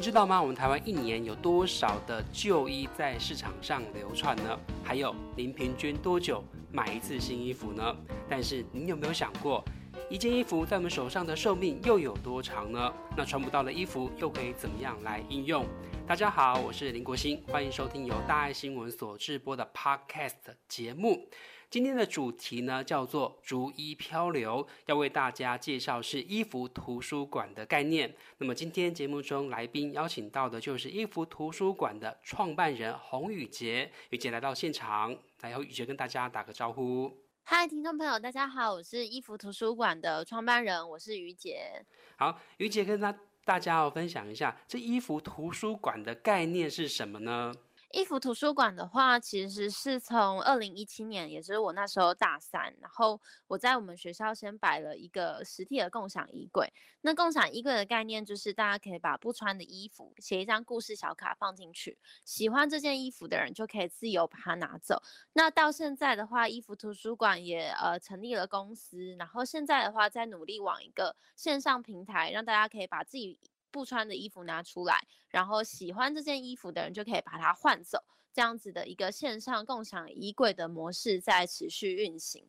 您知道吗？我们台湾一年有多少的旧衣在市场上流窜呢？还有，您平均多久买一次新衣服呢？但是，您有没有想过，一件衣服在我们手上的寿命又有多长呢？那穿不到的衣服又可以怎么样来应用？大家好，我是林国兴，欢迎收听由大爱新闻所制播的 Podcast 节目。今天的主题呢，叫做“逐一漂流”，要为大家介绍是衣服图书馆的概念。那么今天节目中来宾邀请到的就是衣服图书馆的创办人洪宇杰，宇杰来到现场，来由宇杰跟大家打个招呼。嗨，听众朋友，大家好，我是衣服图书馆的创办人，我是于杰。好，于杰跟大大家要分享一下，这衣服图书馆的概念是什么呢？衣服图书馆的话，其实是从二零一七年，也就是我那时候大三，然后我在我们学校先摆了一个实体的共享衣柜。那共享衣柜的概念就是，大家可以把不穿的衣服写一张故事小卡放进去，喜欢这件衣服的人就可以自由把它拿走。那到现在的话，衣服图书馆也呃成立了公司，然后现在的话在努力往一个线上平台，让大家可以把自己。不穿的衣服拿出来，然后喜欢这件衣服的人就可以把它换走，这样子的一个线上共享衣柜的模式在持续运行。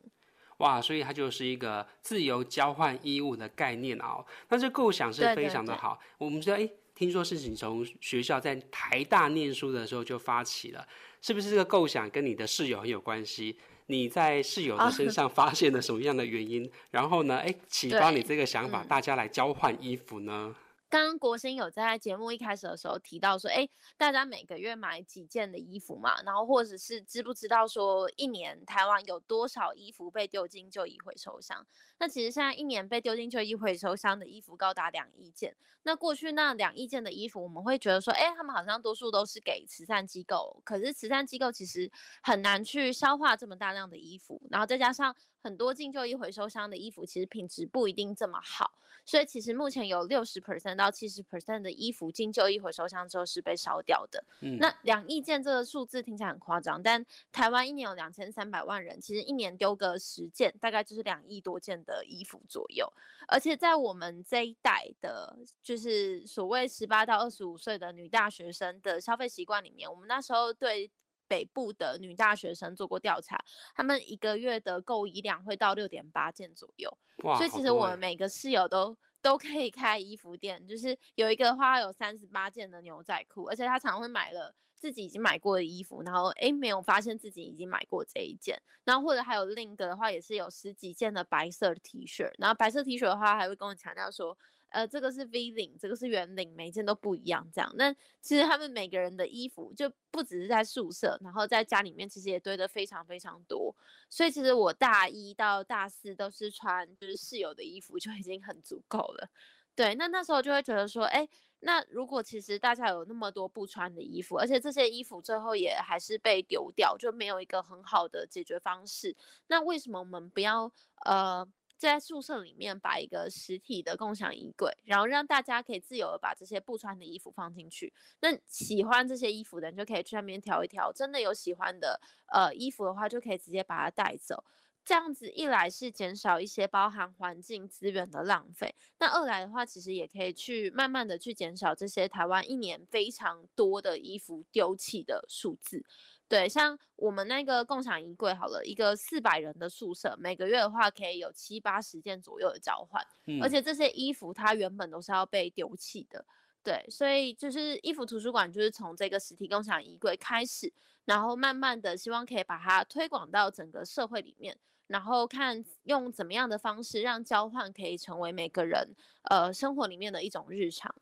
哇，所以它就是一个自由交换衣物的概念哦。那这构想是非常的好。我们知道，哎，听说是你从学校在台大念书的时候就发起了，是不是这个构想跟你的室友很有关系？你在室友的身上发现了什么样的原因？然后呢，哎，启发你这个想法，大家来交换衣服呢？刚刚国兴有在节目一开始的时候提到说，哎，大家每个月买几件的衣服嘛，然后或者是知不知道说一年台湾有多少衣服被丢进旧衣回收箱？那其实现在一年被丢进旧衣回收箱的衣服高达两亿件。那过去那两亿件的衣服，我们会觉得说，哎，他们好像多数都是给慈善机构，可是慈善机构其实很难去消化这么大量的衣服，然后再加上。很多进旧衣回收箱的衣服其实品质不一定这么好，所以其实目前有六十 percent 到七十 percent 的衣服进旧衣回收箱之后是被烧掉的。嗯，那两亿件这个数字听起来很夸张，但台湾一年有两千三百万人，其实一年丢个十件，大概就是两亿多件的衣服左右。而且在我们这一代的，就是所谓十八到二十五岁的女大学生的消费习惯里面，我们那时候对。北部的女大学生做过调查，他们一个月的购衣量会到六点八件左右。所以其实我们每个室友都都可以开衣服店，就是有一个话有三十八件的牛仔裤，而且他常会买了自己已经买过的衣服，然后诶没有发现自己已经买过这一件，然后或者还有另一个的话也是有十几件的白色的 T 恤，然后白色 T 恤的话还会跟我强调说。呃，这个是 V 领，这个是圆领，每一件都不一样。这样，那其实他们每个人的衣服就不只是在宿舍，然后在家里面其实也堆得非常非常多。所以其实我大一到大四都是穿就是室友的衣服就已经很足够了。对，那那时候就会觉得说，哎，那如果其实大家有那么多不穿的衣服，而且这些衣服最后也还是被丢掉，就没有一个很好的解决方式。那为什么我们不要呃？在宿舍里面摆一个实体的共享衣柜，然后让大家可以自由的把这些不穿的衣服放进去。那喜欢这些衣服的人就可以去那边挑一挑，真的有喜欢的呃衣服的话，就可以直接把它带走。这样子一来是减少一些包含环境资源的浪费，那二来的话，其实也可以去慢慢的去减少这些台湾一年非常多的衣服丢弃的数字。对，像我们那个共享衣柜，好了一个四百人的宿舍，每个月的话可以有七八十件左右的交换，而且这些衣服它原本都是要被丢弃的。对，所以就是衣服图书馆就是从这个实体共享衣柜开始，然后慢慢的希望可以把它推广到整个社会里面。然后看用怎么样的方式让交换可以成为每个人呃生活里面的一种日常。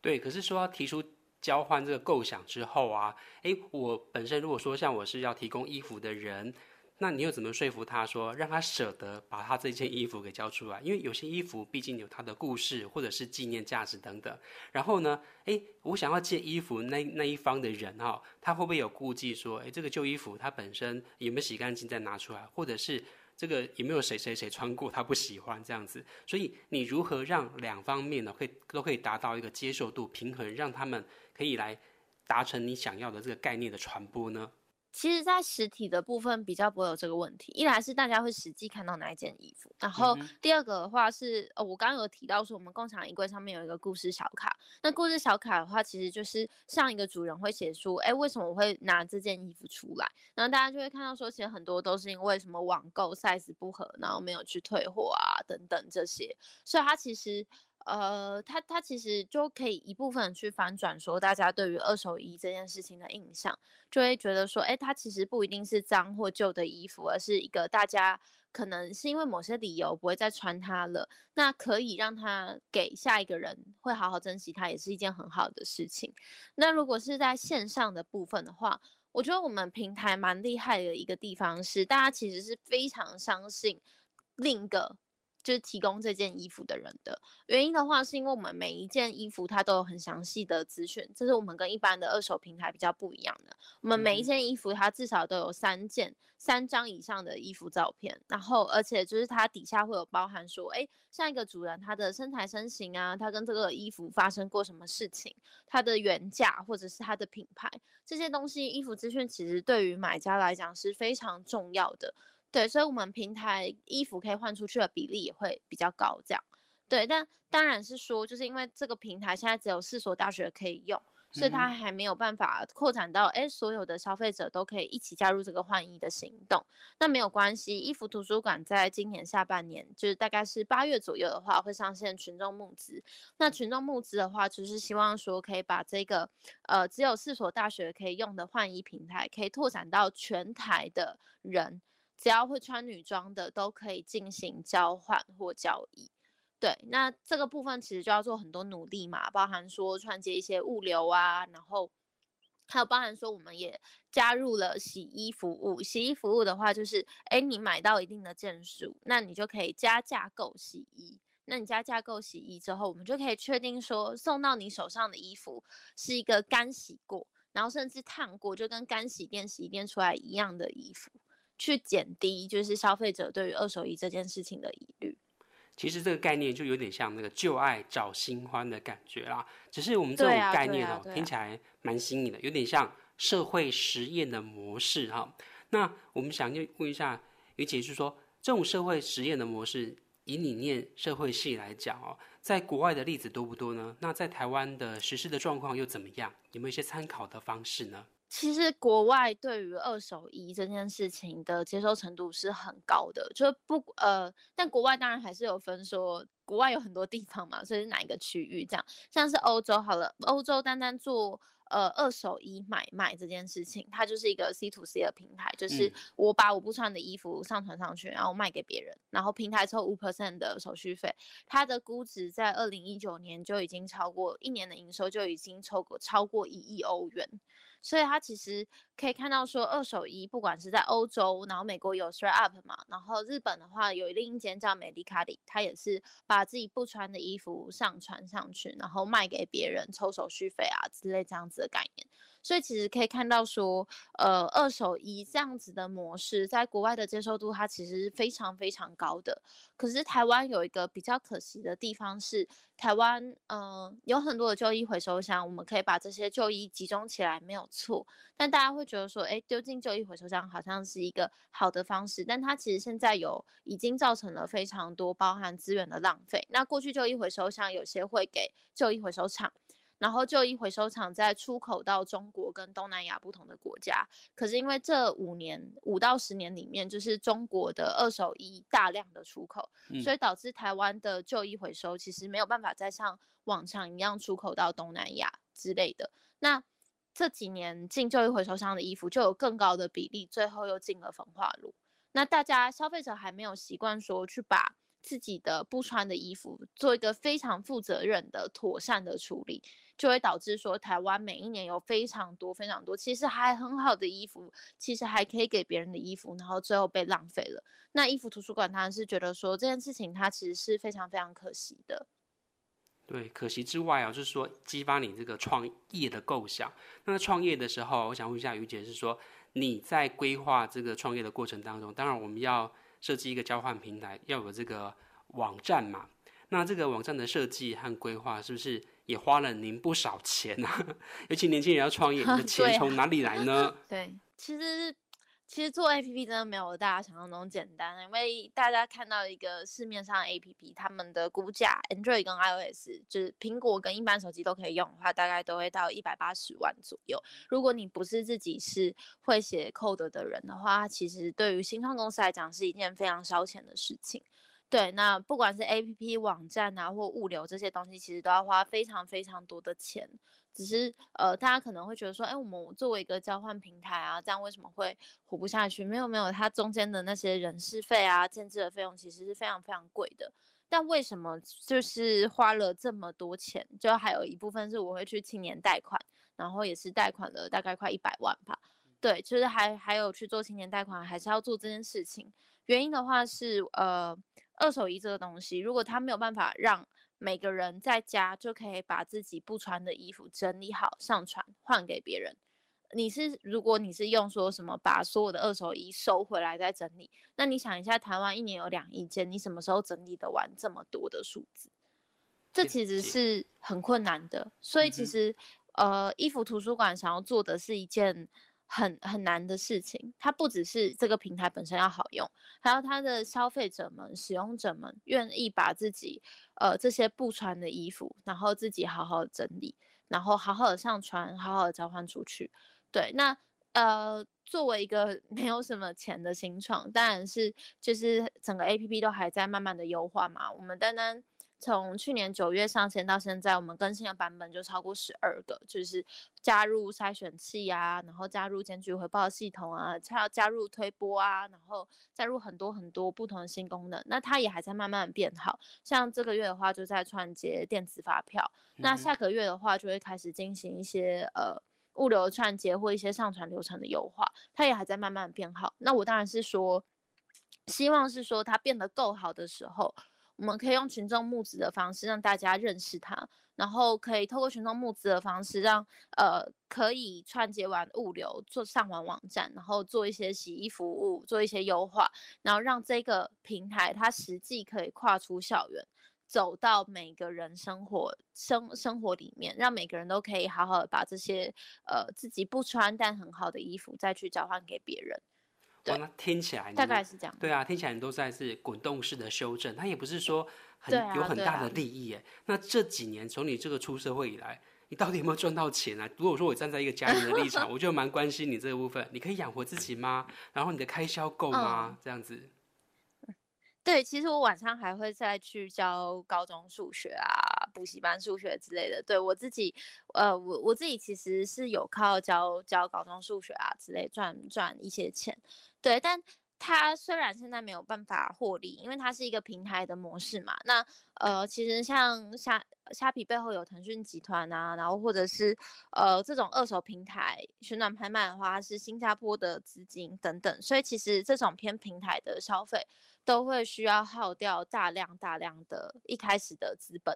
对，可是说要提出交换这个构想之后啊，诶，我本身如果说像我是要提供衣服的人，那你又怎么说服他说，让他舍得把他这件衣服给交出来？因为有些衣服毕竟有它的故事或者是纪念价值等等。然后呢，诶，我想要借衣服那那一方的人哈，他会不会有顾忌说，诶，这个旧衣服它本身有没有洗干净再拿出来，或者是这个有没有谁谁谁穿过他不喜欢这样子？所以你如何让两方面呢，可以都可以达到一个接受度平衡，让他们可以来达成你想要的这个概念的传播呢？其实，在实体的部分比较不会有这个问题。一来是大家会实际看到哪一件衣服，然后第二个的话是，呃，我刚刚有提到说，我们共享衣柜上面有一个故事小卡。那故事小卡的话，其实就是上一个主人会写出，哎，为什么我会拿这件衣服出来？然后大家就会看到说，其实很多都是因为什么网购 size 不合，然后没有去退货啊，等等这些。所以它其实。呃，他他其实就可以一部分去反转，说大家对于二手衣这件事情的印象，就会觉得说，哎，它其实不一定是脏或旧的衣服，而是一个大家可能是因为某些理由不会再穿它了，那可以让它给下一个人会好好珍惜它，也是一件很好的事情。那如果是在线上的部分的话，我觉得我们平台蛮厉害的一个地方是，大家其实是非常相信另一个。就是提供这件衣服的人的原因的话，是因为我们每一件衣服它都有很详细的资讯，这是我们跟一般的二手平台比较不一样的。我们每一件衣服它至少都有三件、三张以上的衣服照片，然后而且就是它底下会有包含说，哎，上一个主人他的身材身形啊，他跟这个衣服发生过什么事情，它的原价或者是它的品牌这些东西，衣服资讯其实对于买家来讲是非常重要的。对，所以，我们平台衣服可以换出去的比例也会比较高，这样。对，但当然是说，就是因为这个平台现在只有四所大学可以用，所以它还没有办法扩展到，哎，所有的消费者都可以一起加入这个换衣的行动。那没有关系，衣服图书馆在今年下半年，就是大概是八月左右的话，会上线群众募资。那群众募资的话，就是希望说可以把这个，呃，只有四所大学可以用的换衣平台，可以拓展到全台的人。只要会穿女装的都可以进行交换或交易，对，那这个部分其实就要做很多努力嘛，包含说串接一些物流啊，然后还有包含说我们也加入了洗衣服务。洗衣服务的话，就是哎，你买到一定的件数，那你就可以加价购洗衣。那你加价购洗衣之后，我们就可以确定说送到你手上的衣服是一个干洗过，然后甚至烫过，就跟干洗店洗衣店出来一样的衣服。去减低就是消费者对于二手衣这件事情的疑虑。其实这个概念就有点像那个旧爱找新欢的感觉啦。只是我们这种概念哦，听起来蛮新颖的，有点像社会实验的模式哈。那我们想就问一下于姐，是说这种社会实验的模式，以你念社会系来讲哦，在国外的例子多不多呢？那在台湾的实施的状况又怎么样？有没有一些参考的方式呢？其实国外对于二手衣这件事情的接受程度是很高的，就不呃，但国外当然还是有分说，国外有很多地方嘛，所以是哪一个区域这样，像是欧洲好了，欧洲单单做。呃，二手衣买卖这件事情，它就是一个 C to C 的平台，就是我把我不穿的衣服上传上去，然后卖给别人，然后平台抽五 percent 的手续费。它的估值在二零一九年就已经超过一年的营收就已经超过超过一亿欧元。所以它其实可以看到说，二手衣不管是在欧洲，然后美国有 Straight Up 嘛，然后日本的话有一另一间叫美丽卡里，它也是把自己不穿的衣服上传上去，然后卖给别人抽手续费啊之类这样子的概念。所以其实可以看到说，呃，二手衣这样子的模式，在国外的接受度它其实是非常非常高的。可是台湾有一个比较可惜的地方是，台湾嗯有很多的旧衣回收箱，我们可以把这些旧衣集中起来没有错。但大家会觉得说，哎，丢进旧衣回收箱好像是一个好的方式，但它其实现在有已经造成了非常多包含资源的浪费。那过去旧衣回收箱有些会给旧衣回收厂。然后旧衣回收厂在出口到中国跟东南亚不同的国家，可是因为这五年五到十年里面，就是中国的二手衣大量的出口，所以导致台湾的旧衣回收其实没有办法再像往常一样出口到东南亚之类的。那这几年进旧衣回收商的衣服就有更高的比例，最后又进了焚化炉。那大家消费者还没有习惯说去把。自己的不穿的衣服做一个非常负责任的、妥善的处理，就会导致说台湾每一年有非常多、非常多其实还很好的衣服，其实还可以给别人的衣服，然后最后被浪费了。那衣服图书馆当然是觉得说这件事情它其实是非常非常可惜的。对，可惜之外啊，就是说激发你这个创业的构想。那创业的时候，我想问一下于姐，是说你在规划这个创业的过程当中，当然我们要设计一个交换平台，要有这个网站嘛。那这个网站的设计和规划，是不是也花了您不少钱啊？尤其年轻人要创业，你的钱从哪里来呢？对，其实。其实做 A P P 真的没有大家想象中简单，因为大家看到一个市面上 A P P，他们的估价，Android 跟 I O S，就是苹果跟一般手机都可以用的话，大概都会到一百八十万左右。如果你不是自己是会写 code 的人的话，其实对于新创公司来讲是一件非常烧钱的事情。对，那不管是 A P P 网站啊，或物流这些东西，其实都要花非常非常多的钱。只是呃，大家可能会觉得说，哎，我们作为一个交换平台啊，这样为什么会活不下去？没有没有，它中间的那些人事费啊、建制的费用其实是非常非常贵的。但为什么就是花了这么多钱？就还有一部分是我会去青年贷款，然后也是贷款了大概快一百万吧。对，就是还还有去做青年贷款，还是要做这件事情。原因的话是，呃，二手衣这个东西，如果他没有办法让每个人在家就可以把自己不穿的衣服整理好上传换给别人。你是如果你是用说什么把所有的二手衣收回来再整理，那你想一下，台湾一年有两亿件，你什么时候整理得完这么多的数字？这其实是很困难的。所以其实呃，衣服图书馆想要做的是一件。很很难的事情，它不只是这个平台本身要好用，还有它的消费者们、使用者们愿意把自己呃这些不穿的衣服，然后自己好好整理，然后好好的上传，好好的交换出去。对，那呃作为一个 没有什么钱的新创，当然是就是整个 A P P 都还在慢慢的优化嘛，我们单单。从去年九月上线到现在，我们更新的版本就超过十二个，就是加入筛选器啊，然后加入检举回报系统啊，加加入推播啊，然后加入很多很多不同的新功能。那它也还在慢慢变好，像这个月的话就在串接电子发票，那下个月的话就会开始进行一些呃物流串接或一些上传流程的优化，它也还在慢慢变好。那我当然是说，希望是说它变得够好的时候。我们可以用群众募资的方式让大家认识它，然后可以透过群众募资的方式让呃可以串接完物流做上完网站，然后做一些洗衣服务，做一些优化，然后让这个平台它实际可以跨出校园，走到每个人生活生生活里面，让每个人都可以好好的把这些呃自己不穿但很好的衣服再去交换给别人。那听起来大概是这样。对啊，听起来你都在是滚动式的修正，它也不是说很有很大的利益哎。那这几年从你这个出社会以来，你到底有没有赚到钱啊？如果说我站在一个家人的立场，我就蛮关心你这个部分，你可以养活自己吗？然后你的开销够吗？这样子。对，其实我晚上还会再去教高中数学啊，补习班数学之类的。对我自己，呃，我我自己其实是有靠教教高中数学啊之类赚赚一些钱。对，但它虽然现在没有办法获利，因为它是一个平台的模式嘛。那呃，其实像虾虾皮背后有腾讯集团啊，然后或者是呃这种二手平台旋转拍卖的话，是新加坡的资金等等，所以其实这种偏平台的消费。都会需要耗掉大量大量的一开始的资本，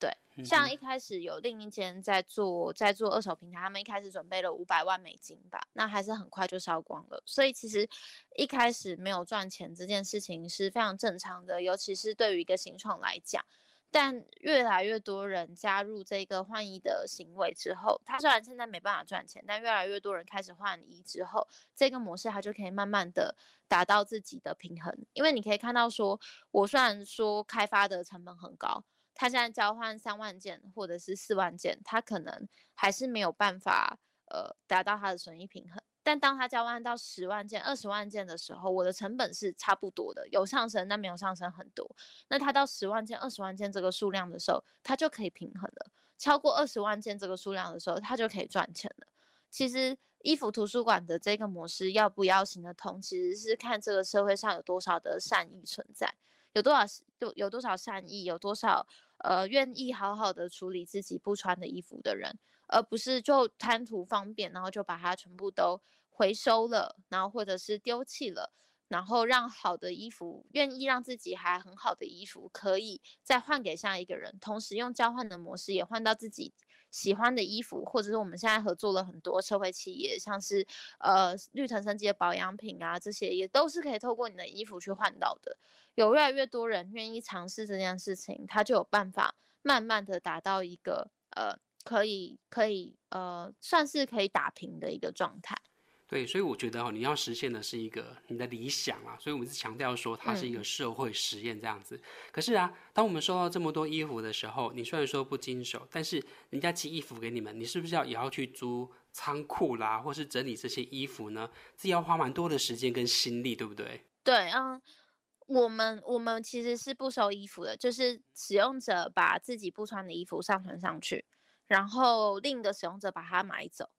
对，像一开始有另一间在做在做二手平台，他们一开始准备了五百万美金吧，那还是很快就烧光了。所以其实一开始没有赚钱这件事情是非常正常的，尤其是对于一个新创来讲。但越来越多人加入这个换衣的行为之后，他虽然现在没办法赚钱，但越来越多人开始换衣之后，这个模式它就可以慢慢的达到自己的平衡。因为你可以看到，说我虽然说开发的成本很高，他现在交换三万件或者是四万件，他可能还是没有办法呃达到他的损益平衡。但当他交换到十万件、二十万件的时候，我的成本是差不多的，有上升，但没有上升很多。那他到十万件、二十万件这个数量的时候，他就可以平衡了。超过二十万件这个数量的时候，他就可以赚钱了。其实衣服图书馆的这个模式要不要行得通，其实是看这个社会上有多少的善意存在。有多少有有多少善意，有多少呃愿意好好的处理自己不穿的衣服的人，而不是就贪图方便，然后就把它全部都回收了，然后或者是丢弃了。然后让好的衣服，愿意让自己还很好的衣服，可以再换给下一个人，同时用交换的模式也换到自己喜欢的衣服，或者是我们现在合作了很多社会企业，像是呃绿藤生机的保养品啊，这些也都是可以透过你的衣服去换到的。有越来越多人愿意尝试这件事情，他就有办法慢慢的达到一个呃可以可以呃算是可以打平的一个状态。对，所以我觉得哦，你要实现的是一个你的理想啊，所以我们是强调说它是一个社会实验这样子。可是啊，当我们收到这么多衣服的时候，你虽然说不经手，但是人家寄衣服给你们，你是不是要也要去租仓库啦，或是整理这些衣服呢？自己要花蛮多的时间跟心力，对不对？对，嗯，我们我们其实是不收衣服的，就是使用者把自己不穿的衣服上传上去，然后另一个使用者把它买走，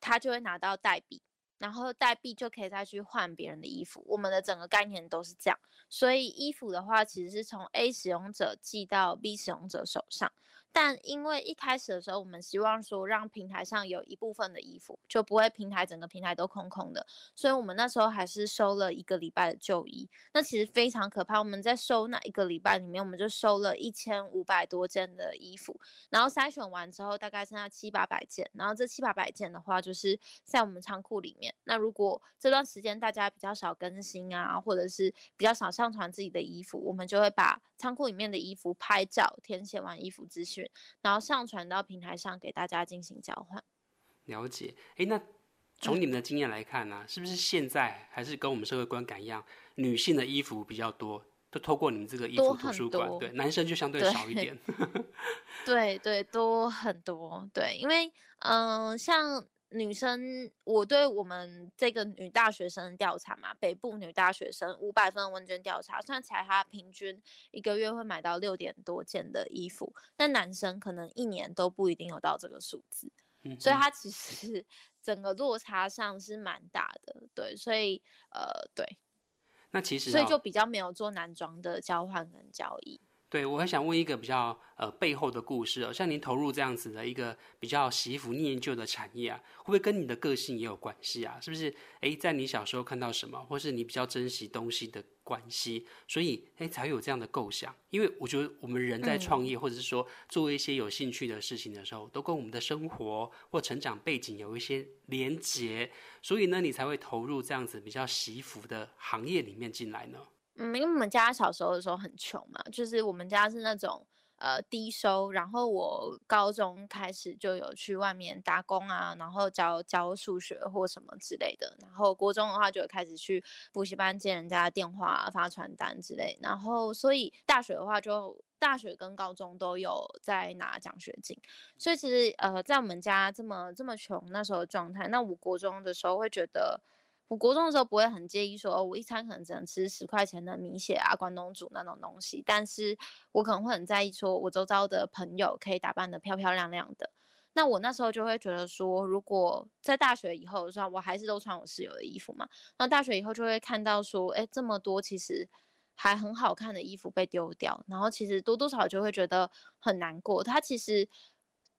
他就会拿到代币。然后代币就可以再去换别人的衣服，我们的整个概念都是这样，所以衣服的话其实是从 A 使用者寄到 B 使用者手上。但因为一开始的时候，我们希望说让平台上有一部分的衣服，就不会平台整个平台都空空的，所以我们那时候还是收了一个礼拜的旧衣。那其实非常可怕，我们在收那一个礼拜里面，我们就收了一千五百多件的衣服，然后筛选完之后，大概剩下七八百件。然后这七八百件的话，就是在我们仓库里面。那如果这段时间大家比较少更新啊，或者是比较少上传自己的衣服，我们就会把仓库里面的衣服拍照，填写完衣服资讯。然后上传到平台上给大家进行交换。了解，哎，那从你们的经验来看呢，是不是现在还是跟我们社会观感一样，女性的衣服比较多，都透过你们这个衣服图书馆，对，男生就相对少一点。对对，多很多，对，因为嗯，像。女生，我对我们这个女大学生调查嘛，北部女大学生五百份问卷调查，算起来她平均一个月会买到六点多件的衣服，但男生可能一年都不一定有到这个数字，所以他其实整个落差上是蛮大的，对，所以呃，对，那其实所以就比较没有做男装的交换跟交易。对，我很想问一个比较呃背后的故事哦，像您投入这样子的一个比较洗衣服念旧的产业啊，会不会跟你的个性也有关系啊？是不是？哎，在你小时候看到什么，或是你比较珍惜东西的关系，所以哎才有这样的构想？因为我觉得我们人在创业，或者是说做一些有兴趣的事情的时候，都跟我们的生活或成长背景有一些连结，所以呢，你才会投入这样子比较洗衣服的行业里面进来呢？嗯，因为我们家小时候的时候很穷嘛，就是我们家是那种呃低收，然后我高中开始就有去外面打工啊，然后教教数学或什么之类的，然后国中的话就开始去补习班接人家电话发传单之类，然后所以大学的话就大学跟高中都有在拿奖学金，所以其实呃在我们家这么这么穷那时候的状态，那我国中的时候会觉得。我国中的时候不会很介意说，我一餐可能只能吃十块钱的米血啊、关东煮那种东西，但是我可能会很在意说，我周遭的朋友可以打扮的漂漂亮亮的。那我那时候就会觉得说，如果在大学以后，是吧，我还是都穿我室友的衣服嘛。那大学以后就会看到说，哎，这么多其实还很好看的衣服被丢掉，然后其实多多少少就会觉得很难过。它其实。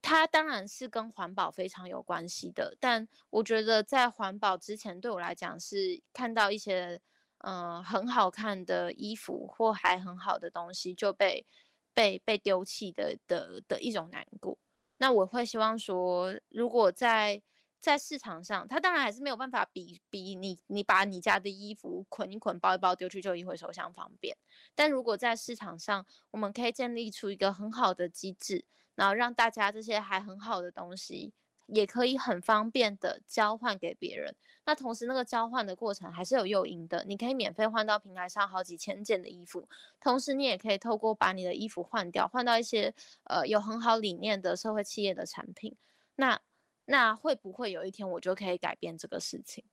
它当然是跟环保非常有关系的，但我觉得在环保之前，对我来讲是看到一些嗯很好看的衣服或还很好的东西就被被被丢弃的的的一种难过。那我会希望说，如果在在市场上，它当然还是没有办法比比你你把你家的衣服捆一捆包一包丢去就一回收箱方便。但如果在市场上，我们可以建立出一个很好的机制。然后让大家这些还很好的东西，也可以很方便的交换给别人。那同时，那个交换的过程还是有诱因的，你可以免费换到平台上好几千件的衣服，同时你也可以透过把你的衣服换掉，换到一些呃有很好理念的社会企业的产品。那那会不会有一天我就可以改变这个事情？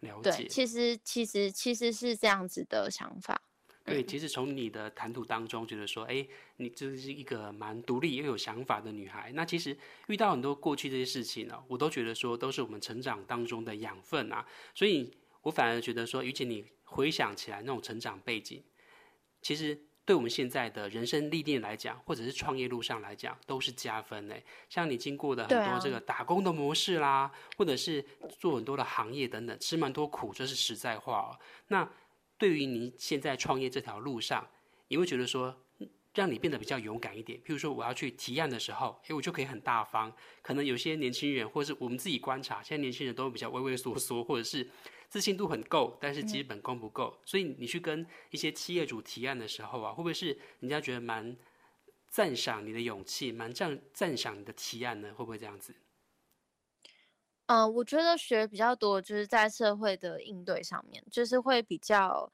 了解。对，其实其实其实是这样子的想法。对，其实从你的谈吐当中，觉得说，哎，你这是一个蛮独立又有想法的女孩。那其实遇到很多过去这些事情呢，我都觉得说，都是我们成长当中的养分啊。所以我反而觉得说，于姐你回想起来那种成长背景，其实对我们现在的人生历练来讲，或者是创业路上来讲，都是加分诶。像你经过的很多这个打工的模式啦，或者是做很多的行业等等，吃蛮多苦，这是实在话哦。那对于您现在创业这条路上，你会觉得说？让你变得比较勇敢一点。譬如说，我要去提案的时候，诶，我就可以很大方。可能有些年轻人，或者是我们自己观察，现在年轻人都比较畏畏缩缩，或者是自信度很够，但是基本功不够。所以你去跟一些企业主提案的时候啊，会不会是人家觉得蛮赞赏你的勇气，蛮赞赞赏你的提案呢？会不会这样子？嗯，我觉得学比较多，就是在社会的应对上面，就是会比较。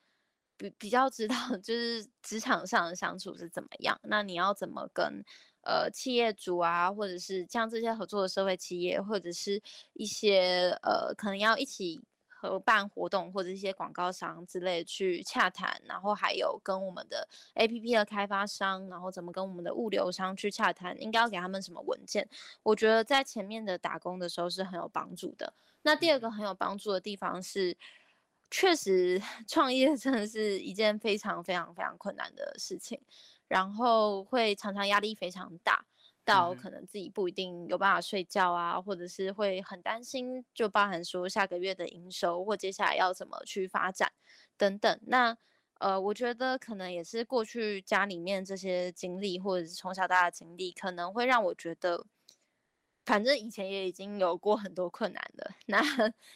比比较知道 就是职场上的相处是怎么样，那你要怎么跟呃企业主啊，或者是像这些合作的社会企业，或者是一些呃可能要一起合办活动或者一些广告商之类去洽谈，然后还有跟我们的 A P P 的开发商，然后怎么跟我们的物流商去洽谈，应该要给他们什么文件？我觉得在前面的打工的时候是很有帮助的。那第二个很有帮助的地方是。确实，创业真的是一件非常非常非常困难的事情，然后会常常压力非常大，到可能自己不一定有办法睡觉啊，或者是会很担心，就包含说下个月的营收或接下来要怎么去发展等等。那呃，我觉得可能也是过去家里面这些经历，或者是从小到大的经历，可能会让我觉得。反正以前也已经有过很多困难的，那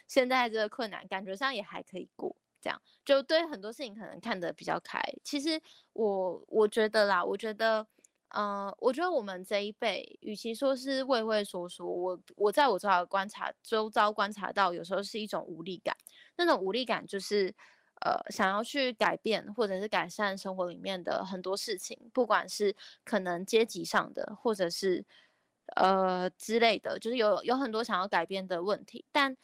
现在这个困难感觉上也还可以过，这样就对很多事情可能看得比较开。其实我我觉得啦，我觉得，嗯，我觉得我们这一辈，与其说是畏畏缩缩，我我在我周遭观察，周遭观察到，有时候是一种无力感。那种无力感就是，呃，想要去改变或者是改善生活里面的很多事情，不管是可能阶级上的，或者是。呃之类的，就是有有很多想要改变的问题，但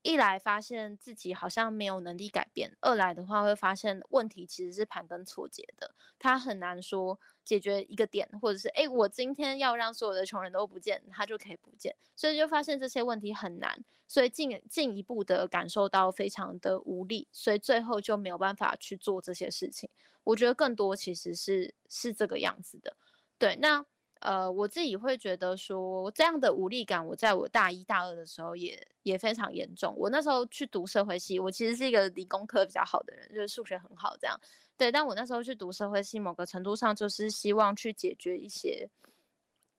一来发现自己好像没有能力改变，二来的话会发现问题其实是盘根错节的，他很难说解决一个点，或者是哎，我今天要让所有的穷人都不见，他就可以不见，所以就发现这些问题很难，所以进进一步的感受到非常的无力，所以最后就没有办法去做这些事情。我觉得更多其实是是这个样子的，对，那。呃，我自己会觉得说，这样的无力感，我在我大一大二的时候也也非常严重。我那时候去读社会系，我其实是一个理工科比较好的人，就是数学很好这样。对，但我那时候去读社会系，某个程度上就是希望去解决一些。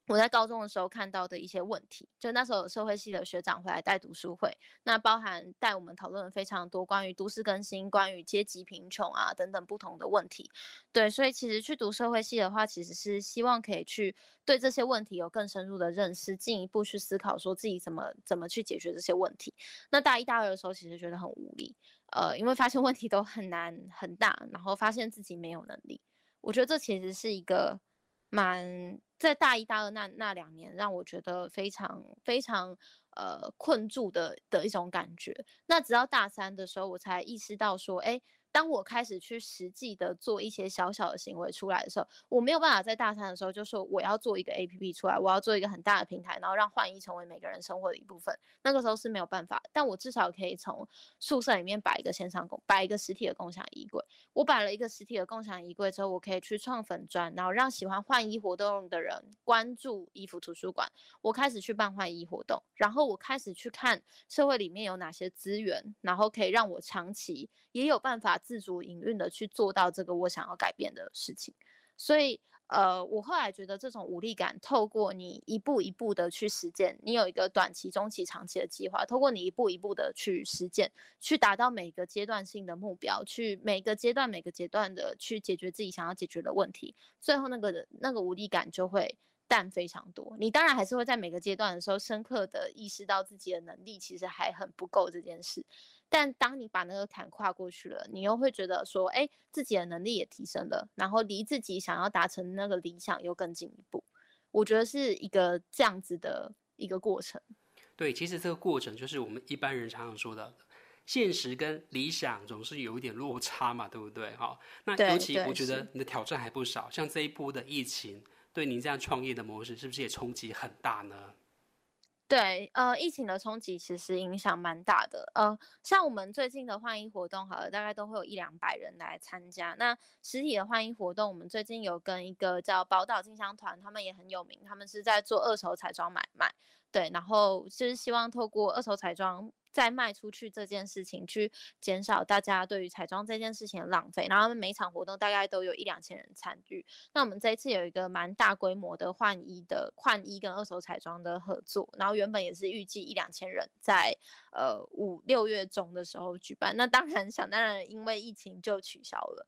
我在高中的时候看到的一些问题，就那时候有社会系的学长回来带读书会，那包含带我们讨论了非常多关于都市更新、关于阶级贫穷啊等等不同的问题。对，所以其实去读社会系的话，其实是希望可以去对这些问题有更深入的认识，进一步去思考说自己怎么怎么去解决这些问题。那大一、大二的时候，其实觉得很无力，呃，因为发现问题都很难很大，然后发现自己没有能力。我觉得这其实是一个。蛮在大一、大二那那两年，让我觉得非常非常呃困住的的一种感觉。那直到大三的时候，我才意识到说，哎。当我开始去实际的做一些小小的行为出来的时候，我没有办法在大三的时候就说我要做一个 A P P 出来，我要做一个很大的平台，然后让换衣成为每个人生活的一部分。那个时候是没有办法，但我至少可以从宿舍里面摆一个线上共摆一个实体的共享衣柜。我摆了一个实体的共享衣柜之后，我可以去创粉砖，然后让喜欢换衣活动的人关注衣服图书馆。我开始去办换衣活动，然后我开始去看社会里面有哪些资源，然后可以让我长期也有办法。自主营运的去做到这个我想要改变的事情，所以呃，我后来觉得这种无力感，透过你一步一步的去实践，你有一个短期、中期、长期的计划，透过你一步一步的去实践，去达到每个阶段性的目标，去每个阶段、每个阶段的去解决自己想要解决的问题，最后那个那个无力感就会淡非常多。你当然还是会在每个阶段的时候，深刻的意识到自己的能力其实还很不够这件事。但当你把那个坎跨过去了，你又会觉得说，哎，自己的能力也提升了，然后离自己想要达成那个理想又更进一步。我觉得是一个这样子的一个过程。对，其实这个过程就是我们一般人常常说的，现实跟理想总是有一点落差嘛，对不对？哈，那尤其我觉得你的挑战还不少，像这一波的疫情，对您这样创业的模式，是不是也冲击很大呢？对，呃，疫情的冲击其实影响蛮大的。呃，像我们最近的换衣活动，好了，大概都会有一两百人来参加。那实体的换衣活动，我们最近有跟一个叫宝岛进香团，他们也很有名，他们是在做二手彩妆买卖。对，然后就是希望透过二手彩妆。再卖出去这件事情，去减少大家对于彩妆这件事情的浪费。然后每场活动大概都有一两千人参与。那我们这一次有一个蛮大规模的换衣的换衣跟二手彩妆的合作。然后原本也是预计一两千人在呃五六月中的时候举办。那当然想当然因为疫情就取消了。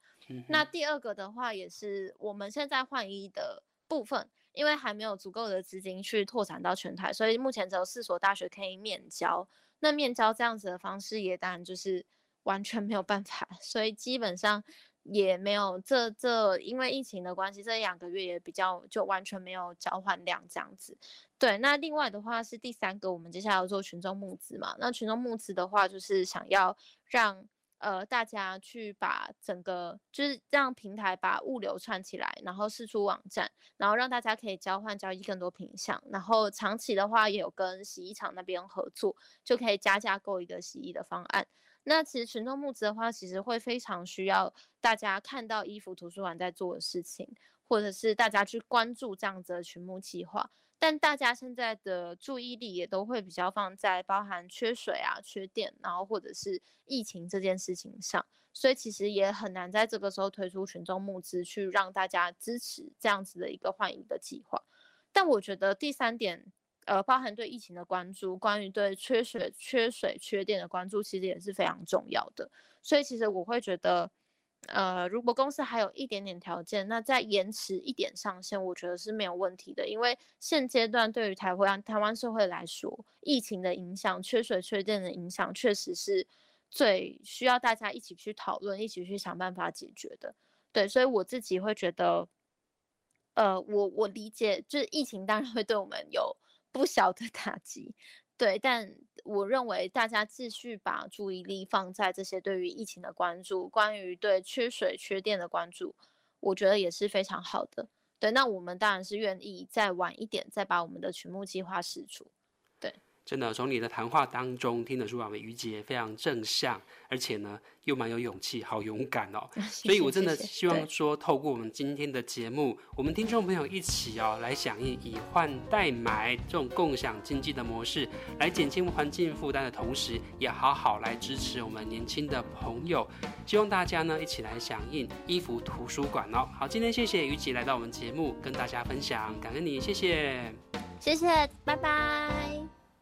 那第二个的话也是我们现在换衣的部分，因为还没有足够的资金去拓展到全台，所以目前只有四所大学可以面交。那面交这样子的方式也当然就是完全没有办法，所以基本上也没有这这因为疫情的关系，这两个月也比较就完全没有交换量这样子。对，那另外的话是第三个，我们接下来要做群众募资嘛？那群众募资的话，就是想要让。呃，大家去把整个就是让平台把物流串起来，然后试出网站，然后让大家可以交换交易更多品相，然后长期的话也有跟洗衣厂那边合作，就可以加价购一个洗衣的方案。那其实群众募资的话，其实会非常需要大家看到衣服图书馆在做的事情，或者是大家去关注这样子的群募计划。但大家现在的注意力也都会比较放在包含缺水啊、缺电，然后或者是疫情这件事情上，所以其实也很难在这个时候推出群众募资去让大家支持这样子的一个换衣的计划。但我觉得第三点，呃，包含对疫情的关注，关于对缺水、缺水、缺电的关注，其实也是非常重要的。所以其实我会觉得。呃，如果公司还有一点点条件，那再延迟一点上线，我觉得是没有问题的。因为现阶段对于台湾台湾社会来说，疫情的影响、缺水缺电的影响，确实是最需要大家一起去讨论、一起去想办法解决的。对，所以我自己会觉得，呃，我我理解，就是疫情当然会对我们有不小的打击。对，但我认为大家继续把注意力放在这些对于疫情的关注，关于对缺水、缺电的关注，我觉得也是非常好的。对，那我们当然是愿意再晚一点，再把我们的群募计划释出。对。真的，从你的谈话当中听得出，我们于姐非常正向，而且呢又蛮有勇气，好勇敢哦。所以，我真的希望说，透过我们今天的节目，我们听众朋友一起哦来响应以换代买这种共享经济的模式，来减轻环境负担的同时，也好好来支持我们年轻的朋友。希望大家呢一起来响应衣服图书馆哦。好，今天谢谢于姐来到我们节目跟大家分享，感恩你，谢谢，谢谢，拜拜。